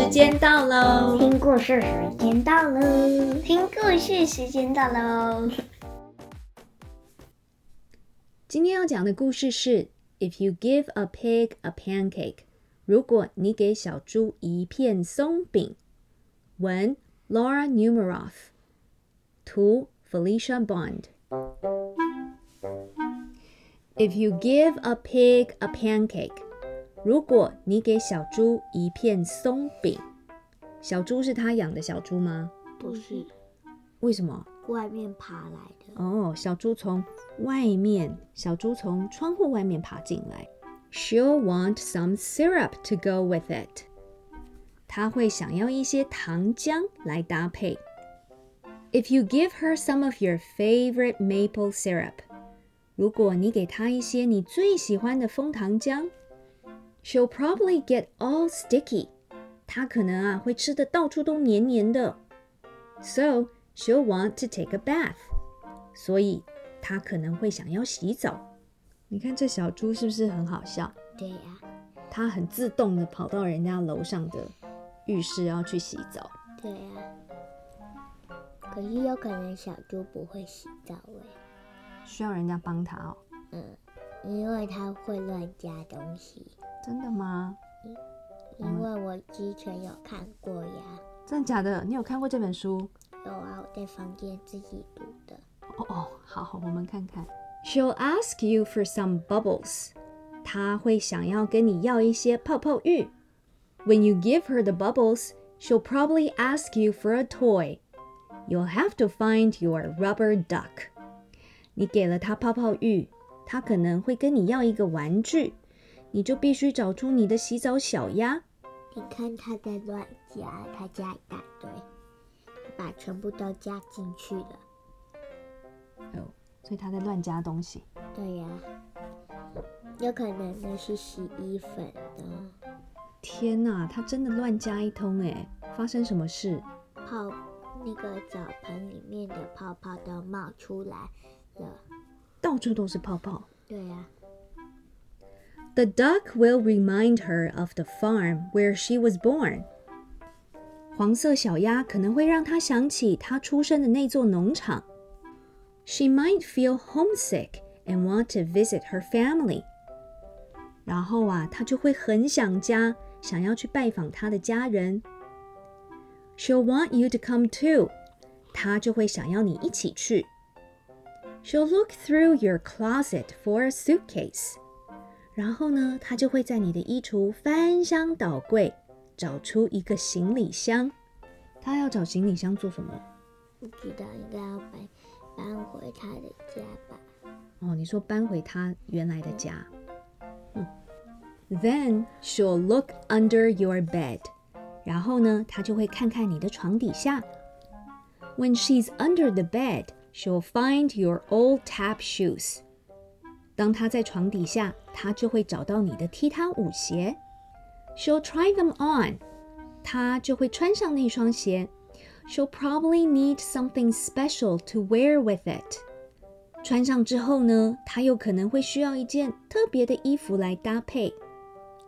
时间到喽！听故事时间到喽！听故事时间到喽！今天要讲的故事是 If you give a pig a pancake，如果你给小猪一片松饼。文 Laura Numeroff，图 Felicia Bond。If you give a pig a pancake，如果你给小猪一片松饼，小猪是他养的小猪吗？不是。为什么？外面爬来的。哦，小猪从外面，小猪从窗户外面爬进来。She'll want some syrup to go with it。她会想要一些糖浆来搭配。If you give her some of your favorite maple syrup，如果你给她一些你最喜欢的枫糖浆，she'll probably get all sticky。她可能啊会吃得到处都黏黏的。So she'll want to take a bath。所以她可能会想要洗澡。你看这小猪是不是很好笑？对呀，它很自动的跑到人家楼上的浴室要去洗澡。对呀。可是有可能小猪不会洗澡哎，需要人家帮它哦。嗯，因为它会乱加东西。真的吗？因为我之前有看过呀。真的假的？你有看过这本书？有啊，我在房间自己读的。哦哦，好，我们看看。She'll ask you for some bubbles。她会想要跟你要一些泡泡浴。When you give her the bubbles, she'll probably ask you for a toy. You'll have to find your rubber duck。你给了她泡泡浴，她可能会跟你要一个玩具，你就必须找出你的洗澡小鸭。你看他在乱加，他加一大堆，把全部都加进去了。哦，所以他在乱加东西。对呀，有可能那是洗衣粉的。天哪，他真的乱加一通哎！发生什么事？泡。那个澡盆里面的泡泡都冒出来了，到处都是泡泡。对呀。The duck will remind her of the farm where she was born。黄色小鸭可能会让她想起她出生的那座农场。She might feel homesick and want to visit her family。然后啊，她就会很想家，想要去拜访她的家人。She'll want you to come too，她就会想要你一起去。She'll look through your closet for a suitcase， 然后呢，他就会在你的衣橱翻箱倒柜，找出一个行李箱。他要找行李箱做什么？不知道，应该要搬搬回他的家吧。哦，你说搬回他原来的家。嗯。Then she'll look under your bed。然后呢，她就会看看你的床底下。When she's under the bed, she'll find your old tap shoes. 当她在床底下，她就会找到你的踢踏舞鞋。She'll try them on. 她就会穿上那双鞋。She'll probably need something special to wear with it. 穿上之后呢，她有可能会需要一件特别的衣服来搭配。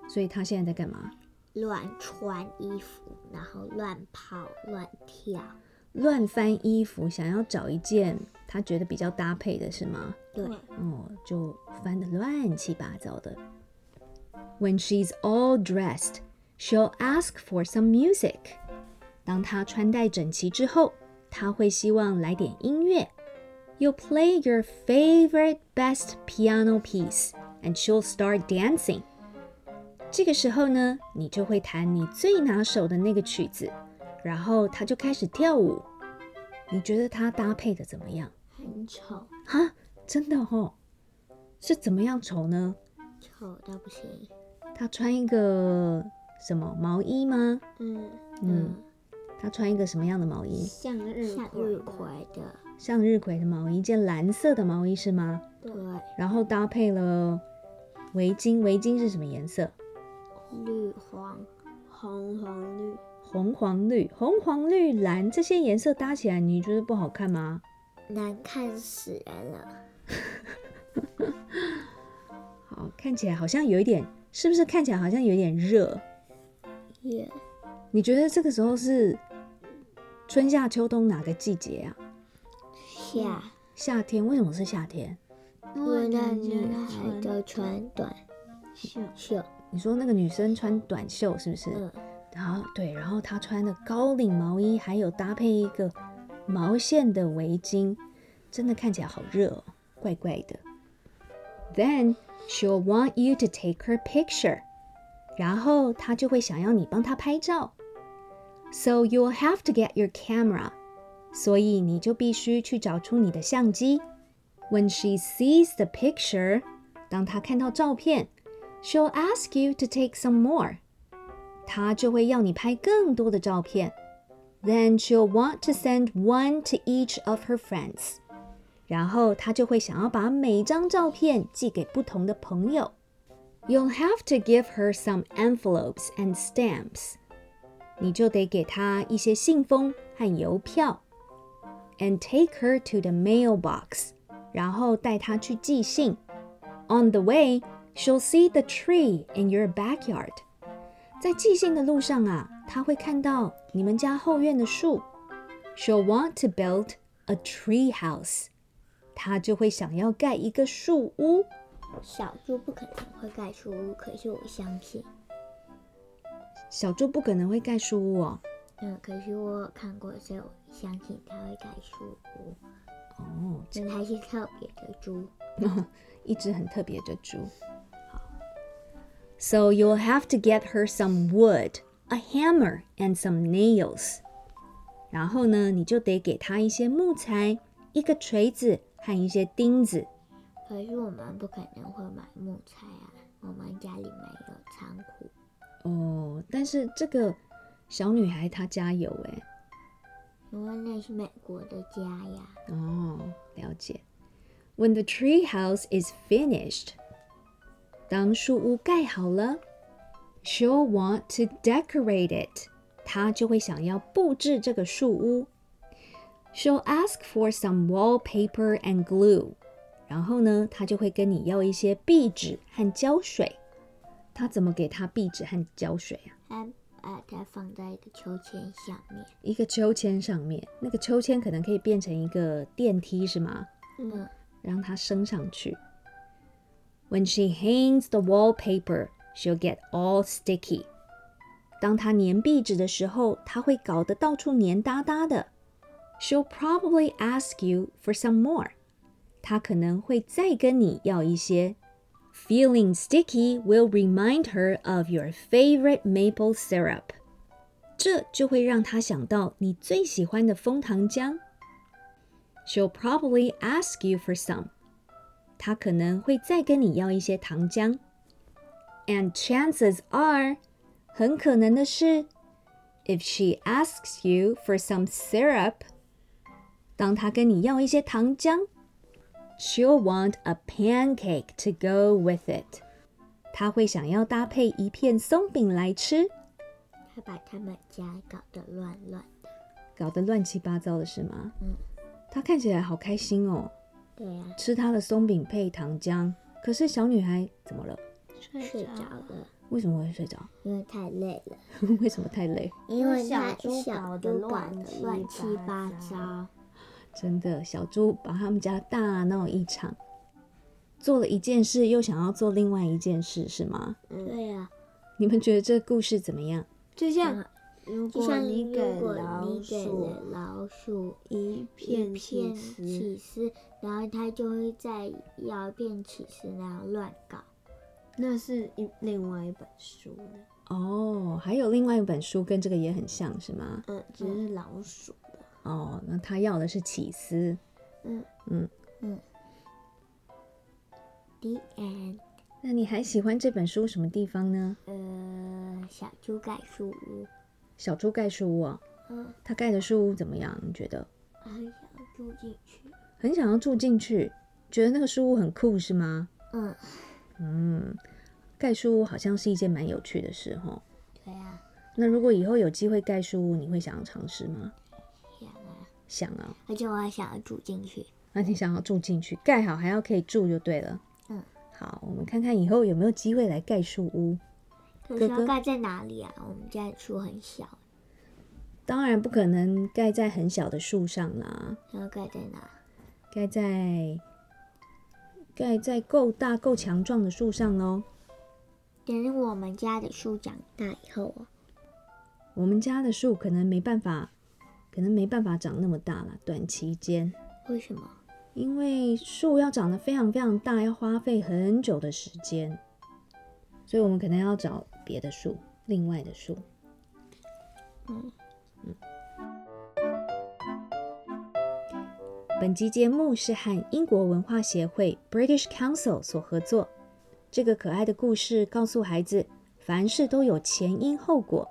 所以她现在在干嘛？乱穿衣服，然后乱跑、乱跳、乱翻衣服，想要找一件他觉得比较搭配的，是吗？对。哦，就翻得乱七八糟的。When she's all dressed, she'll ask for some music. 当她穿戴整齐之后，她会希望来点音乐。You'll play your favorite best piano piece, and she'll start dancing. 这个时候呢，你就会弹你最拿手的那个曲子， 然后他就开始跳舞。你觉得他搭配的怎么样？很丑。哈，真的哦？是怎么样丑呢？丑到不行。他穿一个什么毛衣吗？嗯嗯。他穿一个什么样的毛衣？向日向日葵的。向日葵的毛衣，一件蓝色的毛衣是吗？对。然后搭配了围巾，围巾是什么颜色？绿黄红黄绿红黄绿红黄绿蓝这些颜色搭起来，你觉得不好看吗？难看死人了。好，看起来好像有一点，是不是看起来好像有点热？热。你觉得这个时候是春夏秋冬哪个季节啊？夏夏天。为什么是夏天？因为那女孩都穿短袖袖。你说那个女生穿短袖是不是？嗯。然后对，然后她穿的高领毛衣，还有搭配一个毛线的围巾，真的看起来好热哦，怪怪的。Then she'll want you to take her picture，然后她就会想要你帮她拍照。So you'll have to get your camera，所以你就必须去找出你的相机。When she sees the picture，当她看到照片，she'll ask you to take some more。 她就会要你拍更多的照片，then she'll want to send one to each of her friends。然后她就会想要把每张照片寄给不同的朋友。You'll have to give her some envelopes and stamps。你就得给她一些信封和邮票，and take her to the mailbox。然后带她去寄信。On the way, she'll see the tree in your backyard。 在寄信的路上啊，他会看到你们家后院的树。She'll want to build a tree house。他就会想要盖一个树屋。小猪不可能会盖树屋，可是我相信。小猪不可能会盖树屋哦。嗯，可是我有看过，所以我相信他会盖树屋。哦，这还是特别的猪，一只很特别的猪。So you'll have to get her some wood, a hammer, and some nails. 然后呢，你就得给她一些木材、一个锤子和一些钉子。可是我们不可能会买木材啊，我们家里没有仓库。哦，但是这个小女孩她家有诶，因为那是美国的家呀。哦，了解。When the tree house is finished. 当树屋盖好了，she'll want to decorate it。她就会想要布置这个树屋。She'll ask for some wallpaper and glue。然后呢，她就会跟你要一些壁纸和胶水。她怎么给她壁纸和胶水啊？她把它放在一个秋千上面。一个秋千上面，那个秋千可能可以变成一个电梯，是吗？嗯，让它升上去。When she hangs the wallpaper, she'll get all sticky. 当她粘壁纸的时候，她会搞得到处黏哒哒的。She'll probably ask you for some more. 她可能会再跟你要一些。Feeling sticky will remind her of your favorite maple syrup. 这就会让她想到你最喜欢的枫糖浆。She'll probably ask you for some. 他可能会再跟你要一些糖浆，and chances are，很可能的是，if she asks you for some syrup，当他跟你要一些糖浆，she'll want a pancake to go with it，他会想要搭配一片松饼来吃。他把他们家搞得乱乱的，搞得乱七八糟的是吗？嗯，他看起来好开心哦。对呀、啊，吃他的松饼配糖浆。可是小女孩怎么了？睡着了。为什么会睡着？因为太累了。为什么太累？因为小猪搞得乱乱七八糟。真的，小猪把他们家大闹一场，做了一件事，又想要做另外一件事，是吗？嗯、对呀、啊。你们觉得这个故事怎么样？就像。嗯如果你给老鼠老鼠一片起司，然后它就会再要一片起司，那样乱搞。那是一另外一本书呢。哦，还有另外一本书跟这个也很像是吗？嗯，只是老鼠的。哦，那他要的是起司。嗯嗯嗯。The end。那你还喜欢这本书什么地方呢？呃，小猪盖树屋。小猪盖树屋啊，嗯，他盖的树屋怎么样？你觉得？很想住进去，很想要住进去，觉得那个树屋很酷是吗？嗯嗯，盖树屋好像是一件蛮有趣的事哈。对啊。那如果以后有机会盖树屋，你会想要尝试吗？想啊，想啊。而且我还想要住进去。那你想要住进去，盖好还要可以住就对了。嗯。好，我们看看以后有没有机会来盖树屋。可是要盖在哪里啊？我们家的树很小。当然不可能盖在很小的树上啦。要盖在哪？盖在盖在够大够强壮的树上哦。等我们家的树长大以后啊，我们家的树可能没办法，可能没办法长那么大了，短期间。为什么？因为树要长得非常非常大，要花费很久的时间，所以我们可能要找别的树，另外的树。嗯嗯。本集节目是和英国文化协会 （British Council） 所合作。这个可爱的故事告诉孩子，凡事都有前因后果。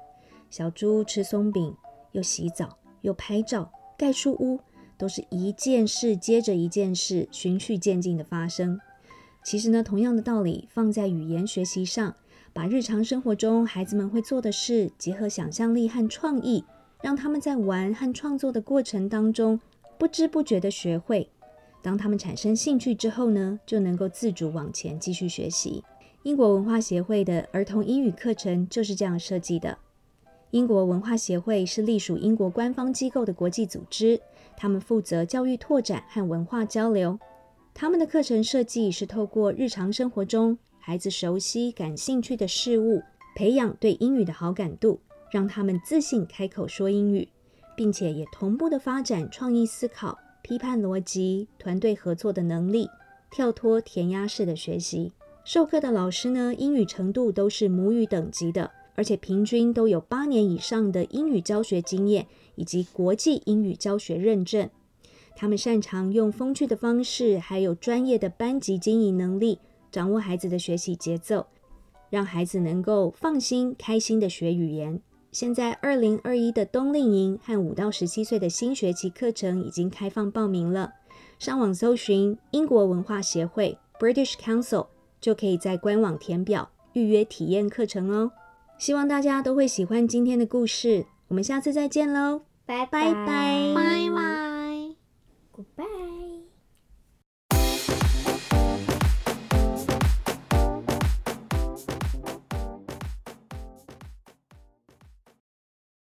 小猪吃松饼，又洗澡，又拍照，盖树屋，都是一件事接着一件事，循序渐进的发生。其实呢，同样的道理放在语言学习上，把日常生活中孩子们会做的事结合想象力和创意，让他们在玩和创作的过程当中。不知不觉地学会，当他们产生兴趣之后呢，就能够自主往前继续学习。英国文化协会的儿童英语课程就是这样设计的。英国文化协会是隶属英国官方机构的国际组织，他们负责教育拓展和文化交流。他们的课程设计是透过日常生活中孩子熟悉、感兴趣的事物，培养对英语的好感度，让他们自信开口说英语。并且也同步的发展创意思考、批判逻辑、团队合作的能力，跳脱填鸭式的学习。授课的老师呢，英语程度都是母语等级的，而且平均都有八年以上的英语教学经验以及国际英语教学认证。他们擅长用风趣的方式，还有专业的班级经营能力，掌握孩子的学习节奏，让孩子能够放心、开心的学语言。现在，二零二一的冬令营和五到十七岁的新学期课程已经开放报名了。上网搜寻英国文化协会 （British Council） 就可以在官网填表预约体验课程哦。希望大家都会喜欢今天的故事。我们下次再见喽，拜拜拜拜拜拜，Goodbye。